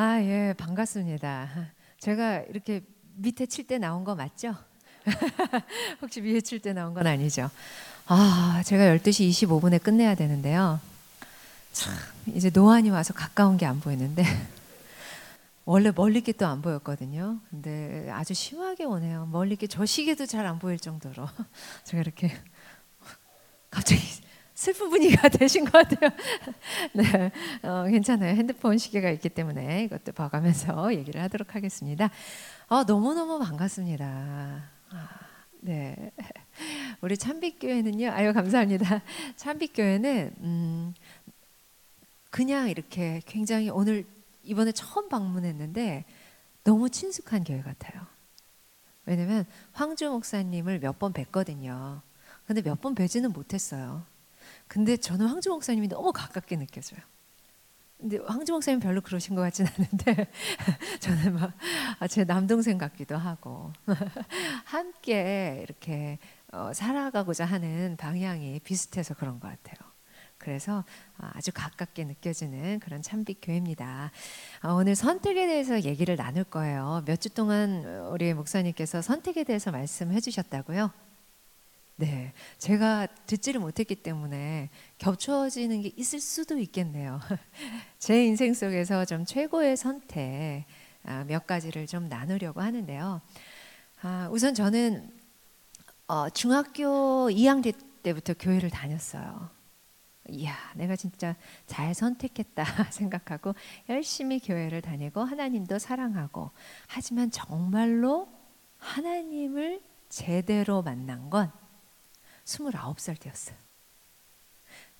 아, 예, 반갑습니다. 제가 이렇게 밑에 칠 때 나온 거 맞죠? 혹시 위에 칠 때 나온 건 아니죠? 아, 제가 12시 25분에 끝내야 되는데요. 참, 이제 노안이 와서 가까운 게 안 보이는데 원래 멀리 게 또 안 보였거든요. 근데 아주 심하게 오네요. 멀리 게 저 시계도 잘 안 보일 정도로 제가 이렇게 갑자기 슬픈 분위기가 되신 것 같아요. 네, 어, 괜찮아요. 핸드폰 시계가 있기 때문에 이것도 봐가면서 얘기를 하도록 하겠습니다. 어, 너무 너무 반갑습니다. 아, 네, 우리 참빛교회는요. 아유 감사합니다. 참빛교회는 음, 그냥 이렇게 굉장히 오늘 이번에 처음 방문했는데 너무 친숙한 교회 같아요. 왜냐면 황주 목사님을 몇 번 뵀거든요. 근데 몇 번 뵈지는 못했어요. 근데 저는 황주 목사님이 너무 가깝게 느껴져요. 근데 황주 목사님 별로 그러신 것 같진 않은데 저는 막제 아, 남동생 같기도 하고 함께 이렇게 어, 살아가고자 하는 방향이 비슷해서 그런 것 같아요. 그래서 아, 아주 가깝게 느껴지는 그런 참빛 교회입니다. 아, 오늘 선택에 대해서 얘기를 나눌 거예요. 몇 주 동안 우리 목사님께서 선택에 대해서 말씀해 주셨다고요? 네, 제가 듣지를 못했기 때문에 겹쳐지는 게 있을 수도 있겠네요. 제 인생 속에서 좀 최고의 선택 아, 몇 가지를 좀 나누려고 하는데요. 아, 우선 저는 어, 중학교 2학년 때부터 교회를 다녔어요. 이야, 내가 진짜 잘 선택했다 생각하고 열심히 교회를 다니고 하나님도 사랑하고 하지만 정말로 하나님을 제대로 만난 건 29살 때였어요.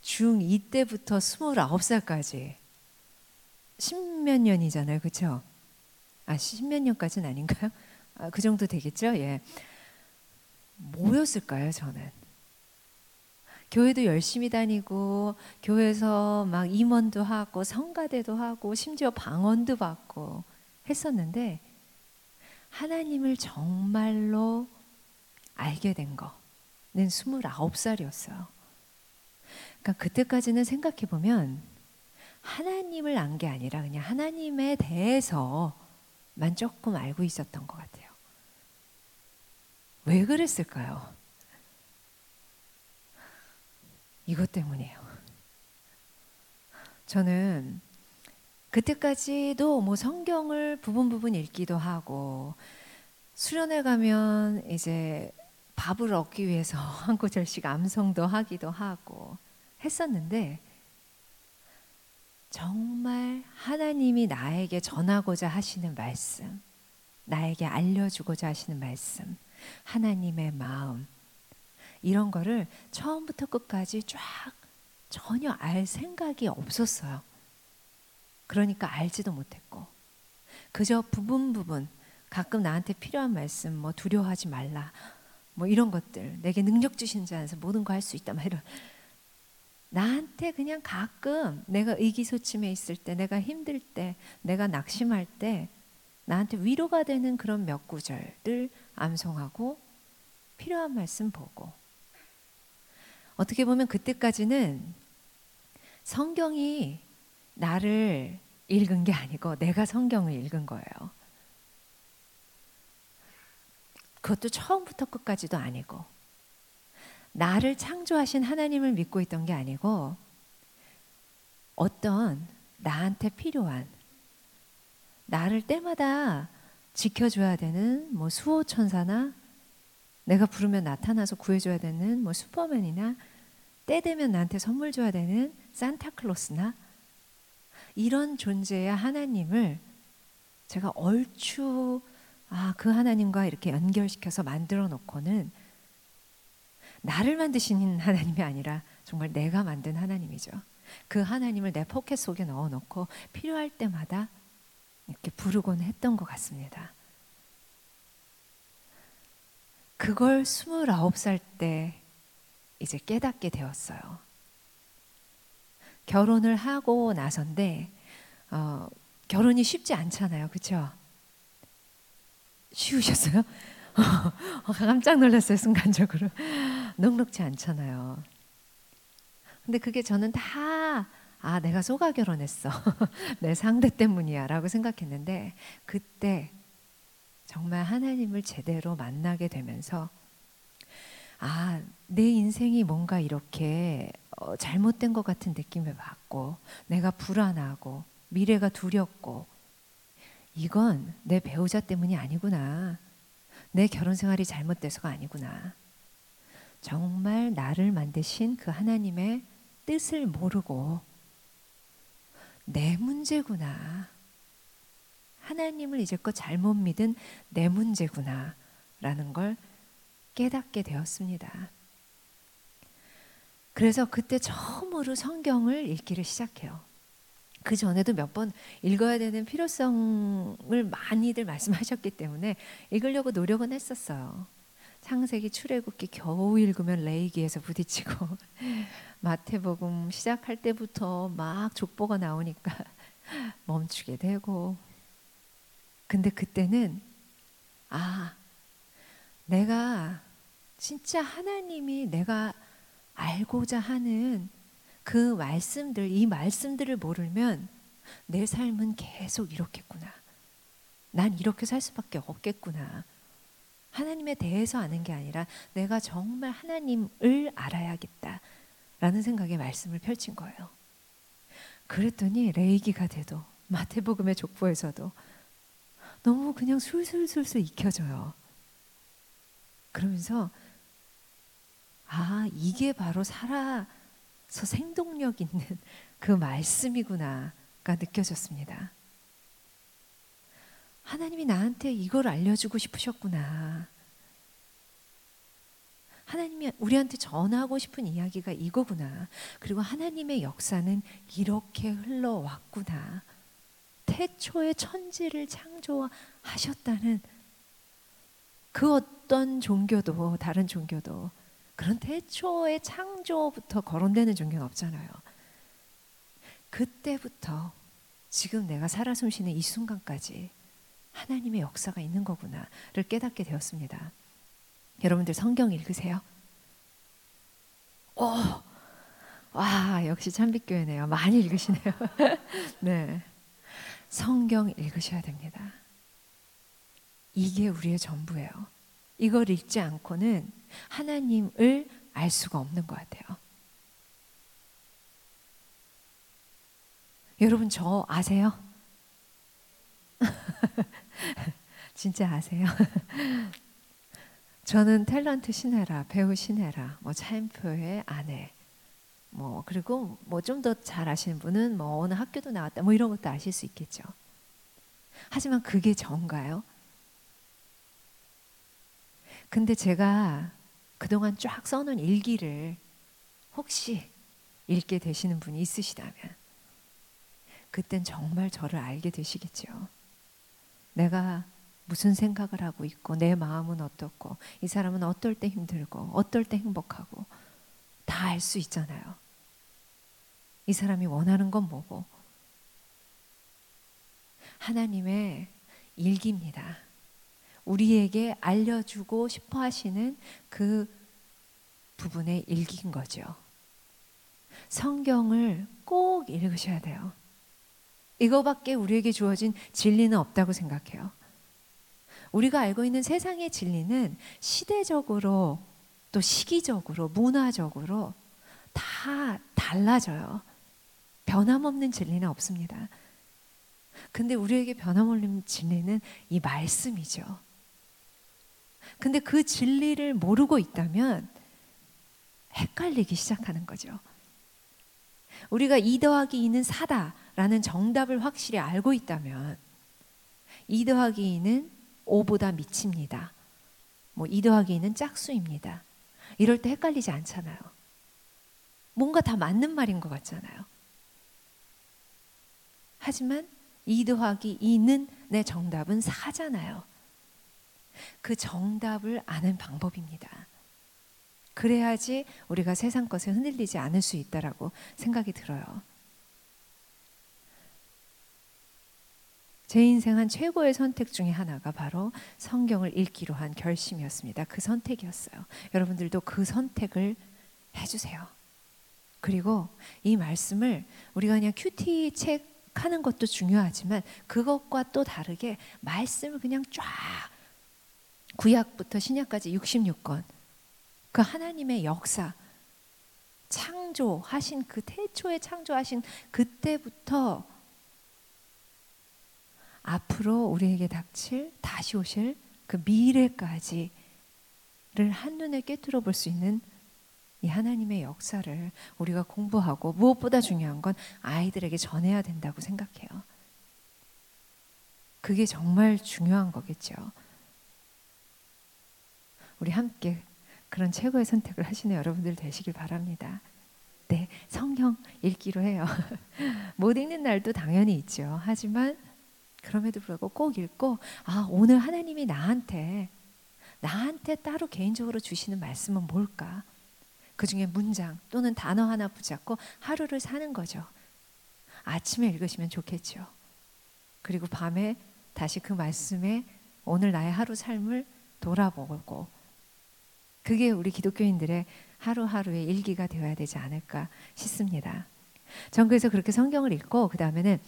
중2 때부터 29살까지 십몇 년이잖아요. 그렇죠? 아, 십몇 년까지는 아닌가요? 아, 그 정도 되겠죠? 예. 뭐였을까요, 저는? 교회도 열심히 다니고 교회에서 막 임원도 하고 성가대도 하고 심지어 방언도 받고 했었는데 하나님을 정말로 알게 된 거. 는 29살이었어요. 그러니까 그때까지는 생각해 보면 하나님을 안 게 아니라 그냥 하나님에 대해서만 조금 알고 있었던 것 같아요. 왜 그랬을까요? 이것 때문이에요. 저는 그때까지도 뭐 성경을 부분 부분 읽기도 하고 수련회 가면 이제 밥을 얻기 위해서 한 구절씩 암송도 하기도 하고 했었는데 정말 하나님이 나에게 전하고자 하시는 말씀, 나에게 알려주고자 하시는 말씀, 하나님의 마음, 이런 거를 처음부터 끝까지 쫙 전혀 알 생각이 없었어요. 그러니까 알지도 못했고, 그저 부분 부분, 가끔 나한테 필요한 말씀, 뭐 두려워하지 말라, 뭐 이런 것들 내게 능력 주신 자 안에서 모든 거 할 수 있다 막 이런 나한테 그냥 가끔 내가 의기소침해 있을 때 내가 힘들 때 내가 낙심할 때 나한테 위로가 되는 그런 몇 구절들 암송하고 필요한 말씀 보고 어떻게 보면 그때까지는 성경이 나를 읽은 게 아니고 내가 성경을 읽은 거예요. 그것도 처음부터 끝까지도 아니고 나를 창조하신 하나님을 믿고 있던 게 아니고 어떤 나한테 필요한 나를 때마다 지켜줘야 되는 뭐 수호 천사나 내가 부르면 나타나서 구해줘야 되는 뭐 슈퍼맨이나 때 되면 나한테 선물 줘야 되는 산타클로스나 이런 존재의 하나님을 제가 얼추 아, 그 하나님과 이렇게 연결시켜서 만들어 놓고는 나를 만드신 하나님이 아니라 정말 내가 만든 하나님이죠. 그 하나님을 내 포켓 속에 넣어 놓고 필요할 때마다 이렇게 부르곤 했던 것 같습니다. 그걸 29살 때 이제 깨닫게 되었어요. 결혼을 하고 나선데 어, 결혼이 쉽지 않잖아요. 그렇죠? 쉬우셨어요? 어, 깜짝 놀랐어요 순간적으로 넉넉지 않잖아요. 근데 그게 저는 다 아, 내가 쏘가 결혼했어. 내 상대 때문이야 라고 생각했는데 그때 정말 하나님을 제대로 만나게 되면서 아, 내 인생이 뭔가 이렇게 어, 잘못된 것 같은 느낌을 받고 내가 불안하고 미래가 두렵고 이건 내 배우자 때문이 아니구나. 내 결혼 생활이 잘못돼서가 아니구나. 정말 나를 만드신 그 하나님의 뜻을 모르고 내 문제구나. 하나님을 이제껏 잘못 믿은 내 문제구나. 라는 걸 깨닫게 되었습니다. 그래서 그때 처음으로 성경을 읽기를 시작해요. 그 전에도 몇 번 읽어야 되는 필요성을 많이들 말씀하셨기 때문에 읽으려고 노력은 했었어요. 창세기 출애굽기 겨우 읽으면 레이기에서 부딪히고 마태복음 시작할 때부터 막 족보가 나오니까 멈추게 되고 근데 그때는 아 내가 진짜 하나님이 내가 알고자 하는 그 말씀들 이 말씀들을 모르면 내 삶은 계속 이렇겠구나. 난 이렇게 살 수밖에 없겠구나. 하나님에 대해서 아는 게 아니라 내가 정말 하나님을 알아야겠다. 라는 생각에 말씀을 펼친 거예요. 그랬더니 레이기가 돼도 마태복음의 족보에서도 너무 그냥 술술술술 익혀져요. 그러면서 아 이게 바로 살아 서 생동력 있는 그 말씀이구나가 느껴졌습니다. 하나님이 나한테 이걸 알려주고 싶으셨구나. 하나님이 우리한테 전하고 싶은 이야기가 이거구나. 그리고 하나님의 역사는 이렇게 흘러왔구나. 태초에 천지를 창조하셨다는 그 어떤 종교도 다른 종교도 그런 태초의 창조부터 거론되는 종교는 없잖아요. 그때부터 지금 내가 살아 숨쉬는 이 순간까지 하나님의 역사가 있는 거구나를 깨닫게 되었습니다. 여러분들 성경 읽으세요? 오, 와 역시 참빛교회네요. 많이 읽으시네요. 네, 성경 읽으셔야 됩니다. 이게 우리의 전부예요. 이걸 읽지 않고는 하나님을 알 수가 없는 것 같아요. 여러분 저 아세요? 진짜 아세요? 저는 탤런트 신혜라, 배우 신혜라, 뭐 차인표의 아내, 뭐 그리고 뭐 좀 더 잘 아시는 분은 뭐 어느 학교도 나왔다, 뭐 이런 것도 아실 수 있겠죠. 하지만 그게 전가요? 근데 제가 그동안 쫙 써놓은 일기를 혹시 읽게 되시는 분이 있으시다면 그땐 정말 저를 알게 되시겠죠. 내가 무슨 생각을 하고 있고 내 마음은 어떻고 이 사람은 어떨 때 힘들고 어떨 때 행복하고 다 알 수 있잖아요. 이 사람이 원하는 건 뭐고 하나님의 일기입니다. 우리에게 알려주고 싶어 하시는 그 부분의 일기인 거죠. 성경을 꼭 읽으셔야 돼요. 이거밖에 우리에게 주어진 진리는 없다고 생각해요. 우리가 알고 있는 세상의 진리는 시대적으로 또 시기적으로 문화적으로 다 달라져요. 변함없는 진리는 없습니다. 근데 우리에게 변함없는 진리는 이 말씀이죠. 근데 그 진리를 모르고 있다면 헷갈리기 시작하는 거죠. 우리가 2 더하기 2는 4다라는 정답을 확실히 알고 있다면 2 더하기 2는 5보다 미칩니다. 뭐2 더하기 2는 짝수입니다. 이럴 때 헷갈리지 않잖아요. 뭔가 다 맞는 말인 것 같잖아요. 하지만 2 더하기 2는 내 정답은 4잖아요. 그 정답을 아는 방법입니다. 그래야지 우리가 세상 것에 흔들리지 않을 수 있다라고 생각이 들어요. 제 인생 한 최고의 선택 중에 하나가 바로 성경을 읽기로 한 결심이었습니다. 그 선택이었어요. 여러분들도 그 선택을 해주세요. 그리고 이 말씀을 우리가 그냥 큐티 책 하는 것도 중요하지만 그것과 또 다르게 말씀을 그냥 쫙 구약부터 신약까지 66권 그 하나님의 역사 창조하신 그 태초에 창조하신 그때부터 앞으로 우리에게 닥칠 다시 오실 그 미래까지를 한눈에 꿰뚫어 볼수 있는 이 하나님의 역사를 우리가 공부하고 무엇보다 중요한 건 아이들에게 전해야 된다고 생각해요. 그게 정말 중요한 거겠죠. 우리 함께 그런 최고의 선택을 하시는 여러분들 되시길 바랍니다. 네, 성경 읽기로 해요. 못 읽는 날도 당연히 있죠. 하지만 그럼에도 불구하고 꼭 읽고 아, 오늘 하나님이 나한테 나한테 따로 개인적으로 주시는 말씀은 뭘까? 그 중에 문장 또는 단어 하나 붙잡고 하루를 사는 거죠. 아침에 읽으시면 좋겠죠. 그리고 밤에 다시 그 말씀에 오늘 나의 하루 삶을 돌아보고 그게 우리 기독교인들의 하루하루의 일기가 되어야 되지 않을까 싶습니다. 전 그래서 그렇게 성경을 읽고 그 다음에는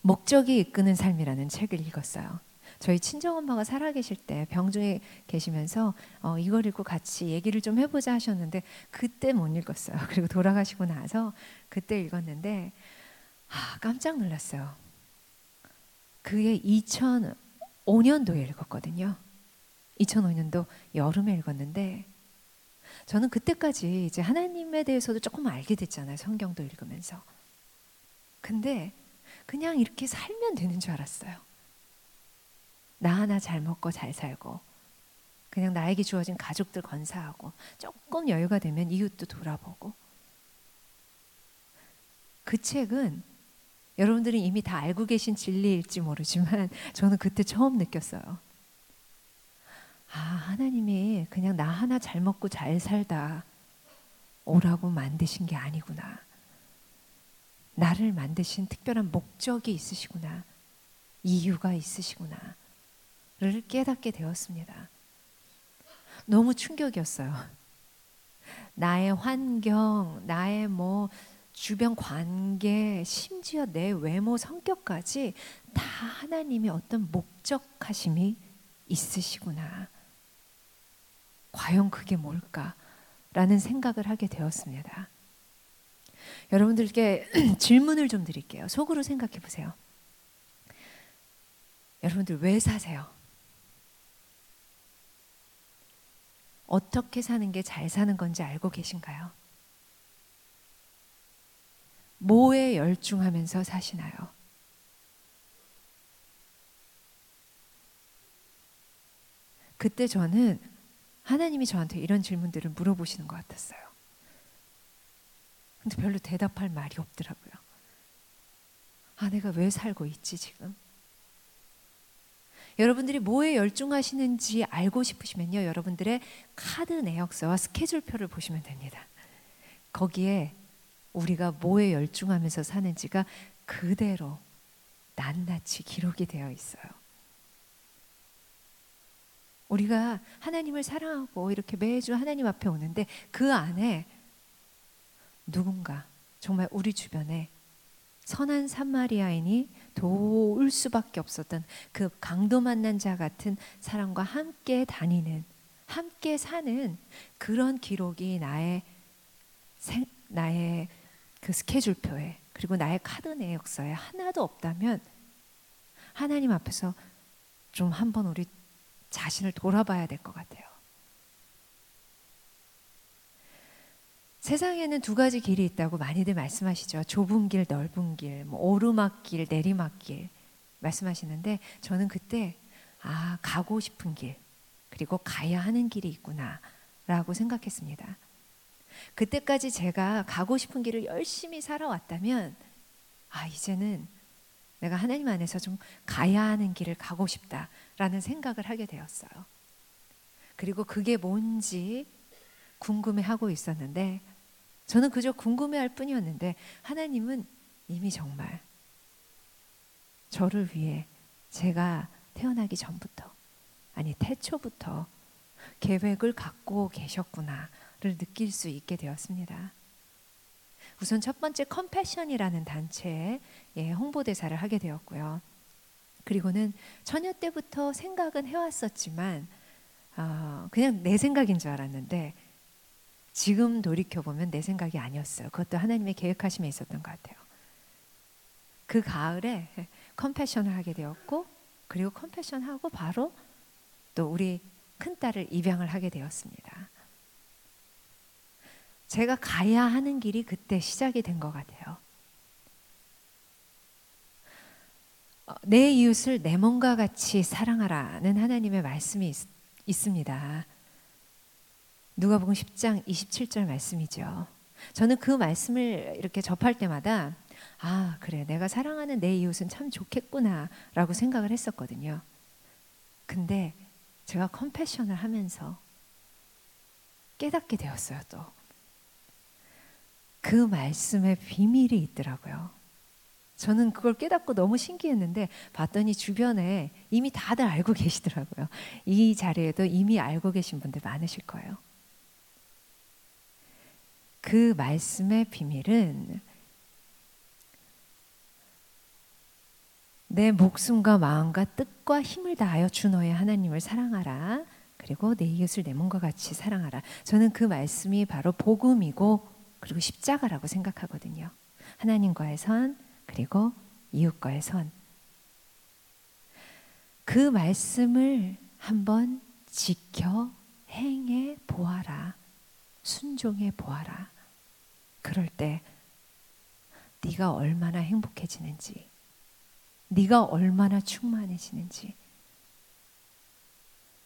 목적이 이끄는 삶이라는 책을 읽었어요. 저희 친정 엄마가 살아계실 때 병중에 계시면서 어, 이걸 읽고 같이 얘기를 좀 해보자 하셨는데 그때 못 읽었어요. 그리고 돌아가시고 나서 그때 읽었는데 아, 깜짝 놀랐어요. 그게 2005년도에 읽었거든요. 2005년도 여름에 읽었는데 저는 그때까지 이제 하나님에 대해서도 조금 알게 됐잖아요. 성경도 읽으면서. 근데 그냥 이렇게 살면 되는 줄 알았어요. 나 하나 잘 먹고 잘 살고 그냥 나에게 주어진 가족들 건사하고 조금 여유가 되면 이웃도 돌아보고 그 책은 여러분들이 이미 다 알고 계신 진리일지 모르지만 저는 그때 처음 느꼈어요. 아, 하나님이 그냥 나 하나 잘 먹고 잘 살다 오라고 만드신 게 아니구나. 나를 만드신 특별한 목적이 있으시구나. 이유가 있으시구나. 를 깨닫게 되었습니다. 너무 충격이었어요. 나의 환경, 나의 뭐 주변 관계, 심지어 내 외모 성격까지 다 하나님이 어떤 목적하심이 있으시구나. 과연 그게 뭘까? 라는 생각을 하게 되었습니다. 여러분들께 질문을 좀 드릴게요. 속으로 생각해 보세요. 여러분들 왜 사세요? 어떻게 사는 게 잘 사는 건지 알고 계신가요? 뭐에 열중하면서 사시나요? 그때 저는 하나님이 저한테 이런 질문들을 물어보시는 것 같았어요. 근데 별로 대답할 말이 없더라고요. 아, 내가 왜 살고 있지, 지금? 여러분들이 뭐에 열중하시는지 알고 싶으시면요. 여러분들의 카드 내역서와 스케줄표를 보시면 됩니다. 거기에 우리가 뭐에 열중하면서 사는지가 그대로 낱낱이 기록이 되어 있어요. 우리가 하나님을 사랑하고 이렇게 매주 하나님 앞에 오는데 그 안에 누군가 정말 우리 주변에 선한 산마리아인이 도울 수밖에 없었던 그 강도 만난 자 같은 사람과 함께 다니는 함께 사는 그런 기록이 나의 생, 나의 그 스케줄표에 그리고 나의 카드 내역서에 하나도 없다면 하나님 앞에서 좀 한번 우리 자신을 돌아봐야 될 것 같아요. 세상에는 두 가지 길이 있다고 많이들 말씀하시죠. 좁은 길, 넓은 길, 뭐 오르막길, 내리막길 말씀하시는데 저는 그때 아 가고 싶은 길 그리고 가야 하는 길이 있구나라고 생각했습니다. 그때까지 제가 가고 싶은 길을 열심히 살아왔다면 아 이제는 내가 하나님 안에서 좀 가야 하는 길을 가고 싶다라는 생각을 하게 되었어요. 그리고 그게 뭔지 궁금해하고 있었는데 저는 그저 궁금해할 뿐이었는데 하나님은 이미 정말 저를 위해 제가 태어나기 전부터 아니 태초부터 계획을 갖고 계셨구나를 느낄 수 있게 되었습니다. 우선 첫 번째 컴패션이라는 단체에 예, 홍보대사를 하게 되었고요. 그리고는 처녀 때부터 생각은 해왔었지만 어, 그냥 내 생각인 줄 알았는데 지금 돌이켜 보면 내 생각이 아니었어요. 그것도 하나님의 계획하심에 있었던 것 같아요. 그 가을에 컴패션을 하게 되었고 그리고 컴패션하고 바로 또 우리 큰 딸을 입양을 하게 되었습니다. 제가 가야 하는 길이 그때 시작이 된 것 같아요. 어, 내 이웃을 내 몸과 같이 사랑하라는 하나님의 말씀이 있, 있습니다. 누가복음 10장 27절 말씀이죠. 저는 그 말씀을 이렇게 접할 때마다 아, 그래. 내가 사랑하는 내 이웃은 참 좋겠구나라고 생각을 했었거든요. 근데 제가 컴패션을 하면서 깨닫게 되었어요, 또. 그 말씀에 비밀이 있더라고요. 저는 그걸 깨닫고 너무 신기했는데 봤더니 주변에 이미 다들 알고 계시더라고요. 이 자리에도 이미 알고 계신 분들 많으실 거예요. 그 말씀의 비밀은 내 목숨과 마음과 뜻과 힘을 다하여 주 너의 하나님을 사랑하라. 그리고 내 이웃을 내 몸과 같이 사랑하라. 저는 그 말씀이 바로 복음이고 그리고 십자가라고 생각하거든요. 하나님과의 선 그리고 이웃과의 선. 그 말씀을 한번 지켜 행해 보아라. 순종해 보아라. 그럴 때 네가 얼마나 행복해지는지 네가 얼마나 충만해지는지,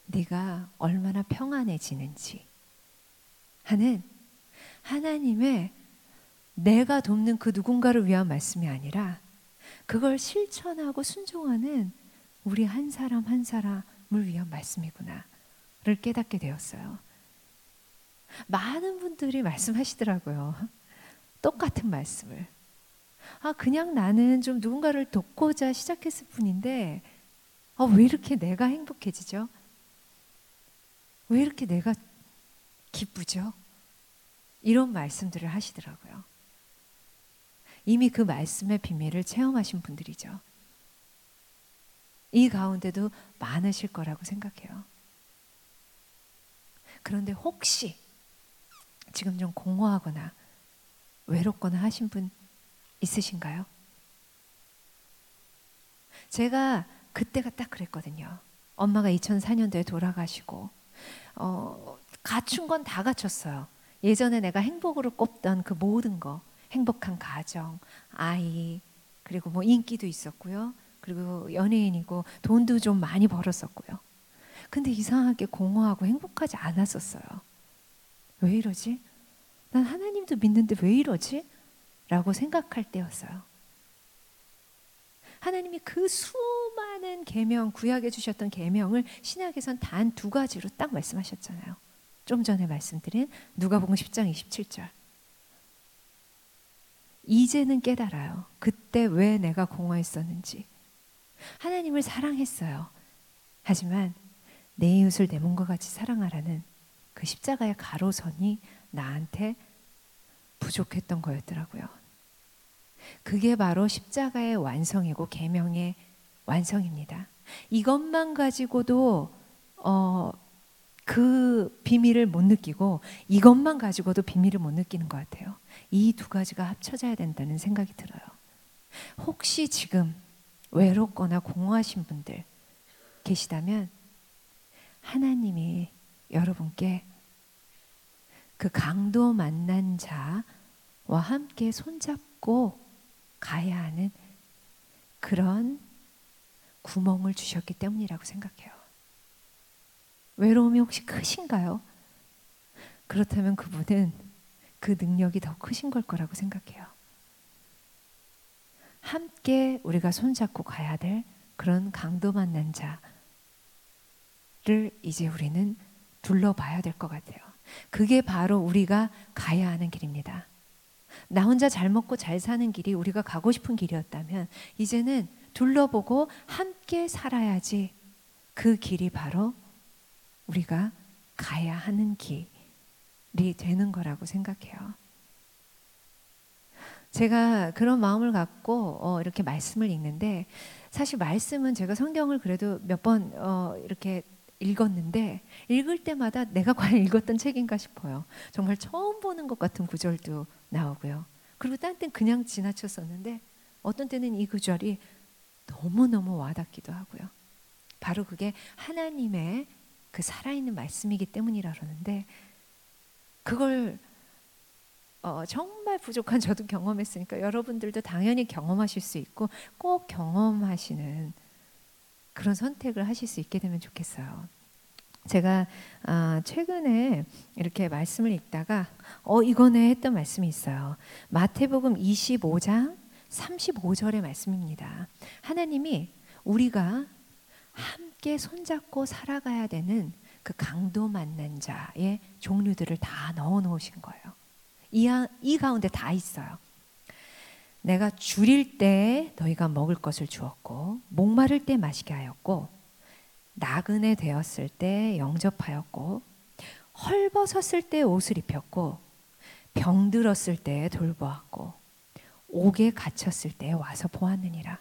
네가 얼마나 평안해지는지 하는 하나님의 내가 돕는 그 누군가를 위한 말씀이 아니라 그걸 실천하고 순종하는 우리 한 사람 한 사람을 위한 말씀이구나를 깨닫게 되었어요. 많은 분들이 말씀하시더라고요. 똑같은 말씀을. 아, 그냥 나는 좀 누군가를 돕고자 시작했을 뿐인데, 아, 왜 이렇게 내가 행복해지죠? 왜 이렇게 내가 기쁘죠? 이런 말씀들을 하시더라고요. 이미 그 말씀의 비밀을 체험하신 분들이죠. 이 가운데도 많으실 거라고 생각해요. 그런데 혹시 지금 좀 공허하거나 외롭거나 하신 분 있으신가요? 제가 그때가 딱 그랬거든요. 엄마가 2004년도에 돌아가시고 어, 갖춘 건 다 갖췄어요. 예전에 내가 행복으로 꼽던 그 모든 거, 행복한 가정, 아이, 그리고 뭐 인기도 있었고요. 그리고 연예인이고 돈도 좀 많이 벌었었고요. 근데 이상하게 공허하고 행복하지 않았었어요. 왜 이러지? 난 하나님도 믿는데 왜 이러지? 라고 생각할 때였어요. 하나님이 그 수많은 계명 구약에 주셨던 계명을 신약에선 단 두 가지로 딱 말씀하셨잖아요. 좀 전에 말씀드린 누가복음 10장 27절. 이제는 깨달아요. 그때 왜 내가 공허했었는지. 하나님을 사랑했어요. 하지만 내 이웃을 내 몸과 같이 사랑하라는 그 십자가의 가로선이 나한테 부족했던 거였더라고요. 그게 바로 십자가의 완성이고 계명의 완성입니다. 이것만 가지고도 어, 그 비밀을 못 느끼고 이것만 가지고도 비밀을 못 느끼는 것 같아요. 이 두 가지가 합쳐져야 된다는 생각이 들어요. 혹시 지금 외롭거나 공허하신 분들 계시다면 하나님이 여러분께 그 강도 만난 자와 함께 손잡고 가야 하는 그런 구멍을 주셨기 때문이라고 생각해요. 외로움이 혹시 크신가요? 그렇다면 그분은 그 능력이 더 크신 걸 거라고 생각해요. 함께 우리가 손잡고 가야 될 그런 강도 만난 자를 이제 우리는 둘러봐야 될 것 같아요. 그게 바로 우리가 가야 하는 길입니다. 나 혼자 잘 먹고 잘 사는 길이 우리가 가고 싶은 길이었다면 이제는 둘러보고 함께 살아야지 그 길이 바로 우리가 가야 하는 길이 되는 거라고 생각해요. 제가 그런 마음을 갖고 어, 이렇게 말씀을 읽는데 사실 말씀은 제가 성경을 그래도 몇번 어, 이렇게 읽었는데 읽을 때마다 내가 과연 읽었던 책인가 싶어요. 정말 처음 보는 것 같은 구절도 나오고요. 그리고 딴땐 그냥 지나쳤었는데 어떤 때는 이 구절이 너무너무 와닿기도 하고요. 바로 그게 하나님의 그 살아있는 말씀이기 때문이라 그러는데 그걸 어, 정말 부족한 저도 경험했으니까 여러분들도 당연히 경험하실 수 있고 꼭 경험하시는 그런 선택을 하실 수 있게 되면 좋겠어요. 제가 아, 최근에 이렇게 말씀을 읽다가 어 이거네 했던 말씀이 있어요. 마태복음 25장 35절의 말씀입니다. 하나님이 우리가 함께 손잡고 살아가야 되는 그 강도 만난 자의 종류들을 다 넣어 놓으신 거예요. 이, 이 가운데 다 있어요. 내가 줄일 때 너희가 먹을 것을 주었고 목마를 때 마시게 하였고 나그네 되었을 때 영접하였고 헐벗었을 때 옷을 입혔고 병들었을 때 돌보았고 옥에 갇혔을 때 와서 보았느니라.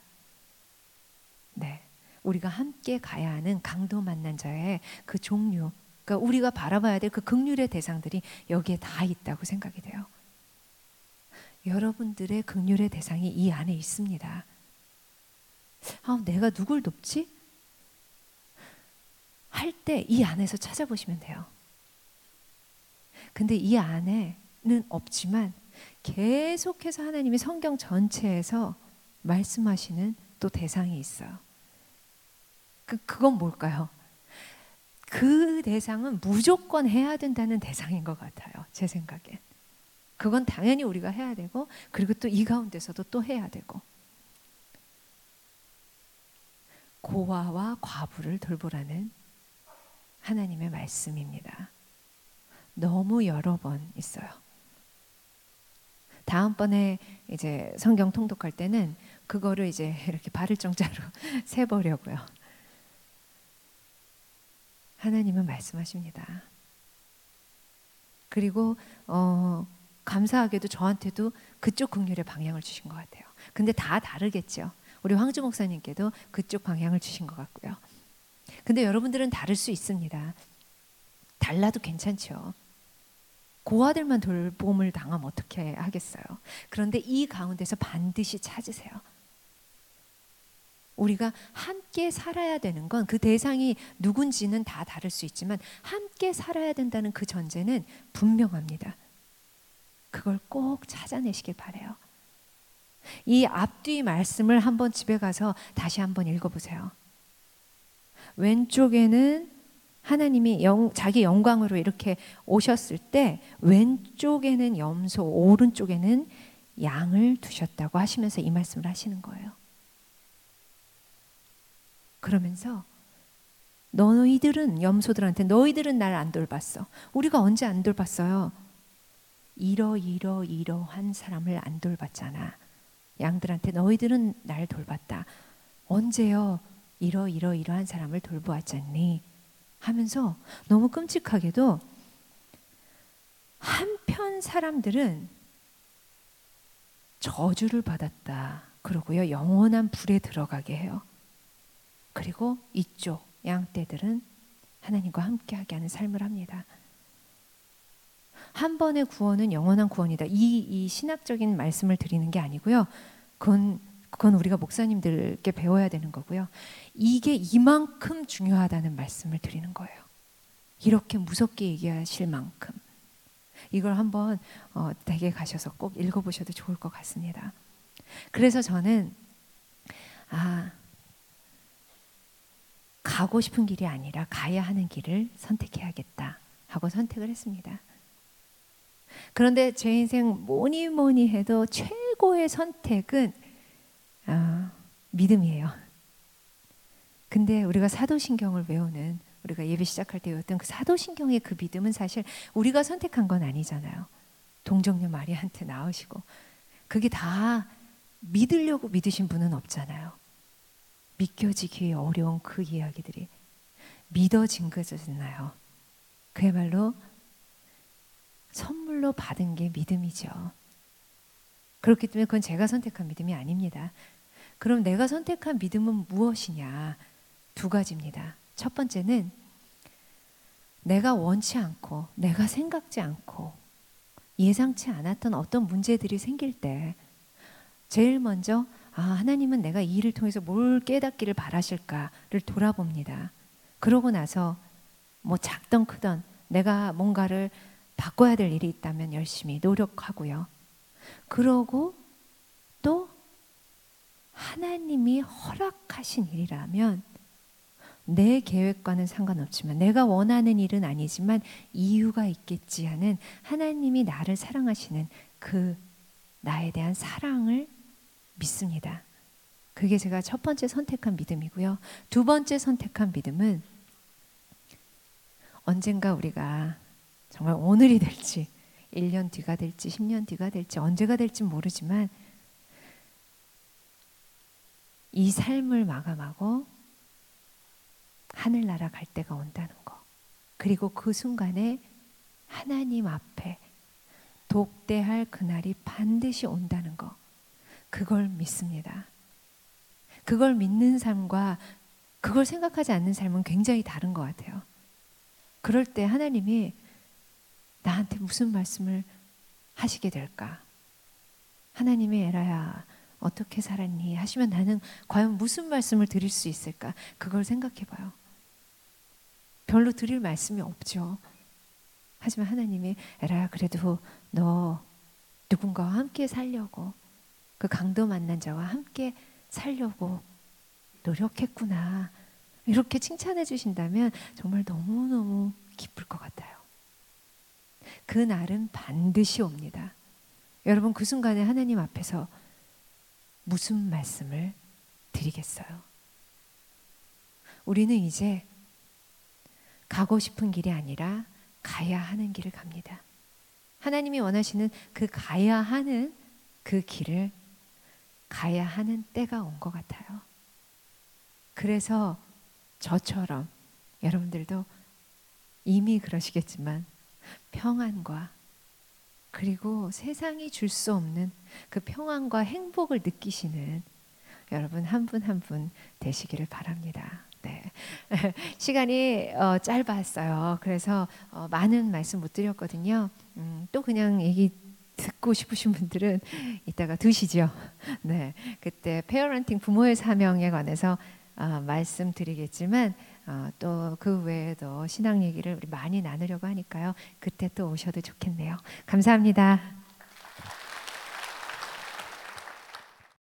네. 우리가 함께 가야 하는 강도 만난 자의 그 종류, 그러니까 우리가 바라봐야 될 그 극률의 대상들이 여기에 다 있다고 생각이 돼요. 여러분들의 극률의 대상이 이 안에 있습니다. 아, 내가 누굴 돕지? 할 때 이 안에서 찾아보시면 돼요. 근데 이 안에는 없지만 계속해서 하나님이 성경 전체에서 말씀하시는 또 대상이 있어요. 그, 그건 뭘까요? 그 대상은 무조건 해야 된다는 대상인 것 같아요. 제 생각엔. 그건 당연히 우리가 해야 되고, 그리고 또 이 가운데서도 또 해야 되고. 고아와 과부를 돌보라는 하나님의 말씀입니다. 너무 여러 번 있어요. 다음번에 이제 성경 통독할 때는 그거를 이제 이렇게 발을 정자로 세보려고요. 하나님은 말씀하십니다. 그리고 어, 감사하게도 저한테도 그쪽 긍휼의 방향을 주신 것 같아요. 근데 다 다르겠죠. 우리 황주 목사님께도 그쪽 방향을 주신 것 같고요. 근데 여러분들은 다를 수 있습니다. 달라도 괜찮죠. 고아들만 돌봄을 당하면 어떻게 하겠어요? 그런데 이 가운데서 반드시 찾으세요. 우리가 함께 살아야 되는 건 그 대상이 누군지는 다 다를 수 있지만 함께 살아야 된다는 그 전제는 분명합니다. 그걸 꼭 찾아내시길 바래요. 이 앞뒤 말씀을 한번 집에 가서 다시 한번 읽어보세요. 왼쪽에는 하나님이 영, 자기 영광으로 이렇게 오셨을 때 왼쪽에는 염소, 오른쪽에는 양을 두셨다고 하시면서 이 말씀을 하시는 거예요. 그러면서 너희들은 염소들한테 너희들은 날 안 돌봤어. 우리가 언제 안 돌봤어요? 이러 이러 이러한 사람을 안 돌봤잖아. 양들한테 너희들은 날 돌봤다. 언제요? 이러 이러 이러한 사람을 돌보았잖니. 하면서 너무 끔찍하게도 한편 사람들은 저주를 받았다. 그러고요. 영원한 불에 들어가게 해요. 그리고 이쪽 양떼들은 하나님과 함께하게 하는 삶을 합니다. 한 번의 구원은 영원한 구원이다. 이, 이 신학적인 말씀을 드리는 게 아니고요. 그건 그건 우리가 목사님들께 배워야 되는 거고요. 이게 이만큼 중요하다는 말씀을 드리는 거예요. 이렇게 무섭게 얘기하실 만큼 이걸 한번 어, 댁에 가셔서 꼭 읽어보셔도 좋을 것 같습니다. 그래서 저는 아 가고 싶은 길이 아니라 가야 하는 길을 선택해야겠다 하고 선택을 했습니다. 그런데 제 인생 뭐니 뭐니 해도 최고의 선택은 아, 믿음이에요. 근데 우리가 사도신경을 외우는 우리가 예배 시작할 때 외웠던 그 사도신경의 그 믿음은 사실 우리가 선택한 건 아니잖아요. 동정녀 마리한테 나오시고 그게 다 믿으려고 믿으신 분은 없잖아요. 믿겨지기 어려운 그 이야기들이 믿어진 거잖아요. 그야말로 선물로 받은 게 믿음이죠. 그렇기 때문에 그건 제가 선택한 믿음이 아닙니다. 그럼 내가 선택한 믿음은 무엇이냐? 두 가지입니다. 첫 번째는 내가 원치 않고 내가 생각지 않고 예상치 않았던 어떤 문제들이 생길 때 제일 먼저 아, 하나님은 내가 이 일을 통해서 뭘 깨닫기를 바라실까를 돌아봅니다. 그러고 나서 뭐 작던 크던 내가 뭔가를 바꿔야 될 일이 있다면 열심히 노력하고요. 그러고 또 하나님이 허락하신 일이라면 내 계획과는 상관없지만 내가 원하는 일은 아니지만 이유가 있겠지 하는 하나님이 나를 사랑하시는 그 나에 대한 사랑을 믿습니다. 그게 제가 첫 번째 선택한 믿음이고요. 두 번째 선택한 믿음은 언젠가 우리가 정말 오늘이 될지 1년 뒤가 될지 10년 뒤가 될지 언제가 될지 모르지만 이 삶을 마감하고 하늘나라 갈 때가 온다는 거. 그리고 그 순간에 하나님 앞에 독대할 그날이 반드시 온다는 거. 그걸 믿습니다. 그걸 믿는 삶과 그걸 생각하지 않는 삶은 굉장히 다른 것 같아요. 그럴 때 하나님이 나한테 무슨 말씀을 하시게 될까? 하나님이 에라야, 어떻게 살았니? 하시면 나는 과연 무슨 말씀을 드릴 수 있을까? 그걸 생각해 봐요. 별로 드릴 말씀이 없죠. 하지만 하나님이 에라야 그래도 너 누군가와 함께 살려고 그 강도 만난 자와 함께 살려고 노력했구나. 이렇게 칭찬해 주신다면 정말 너무너무 기쁠 것 같아요. 그 날은 반드시 옵니다. 여러분 그 순간에 하나님 앞에서 무슨 말씀을 드리겠어요? 우리는 이제 가고 싶은 길이 아니라 가야 하는 길을 갑니다. 하나님이 원하시는 그 가야 하는 그 길을 가야 하는 때가 온 것 같아요. 그래서 저처럼 여러분들도 이미 그러시겠지만 평안과 그리고 세상이 줄 수 없는 그 평안과 행복을 느끼시는 여러분 한 분 한 분 되시기를 바랍니다. 네. 시간이 어, 짧았어요. 그래서 어, 많은 말씀 못 드렸거든요. 음, 또 그냥 얘기 듣고 싶으신 분들은 이따가 드시죠. 네. 그때 페어런팅 부모의 사명에 관해서 어, 말씀드리겠지만 어, 또그 외에도 신앙 얘기를 우리 많이 나누려고 하니까요. 그때 또 오셔도 좋겠네요. 감사합니다.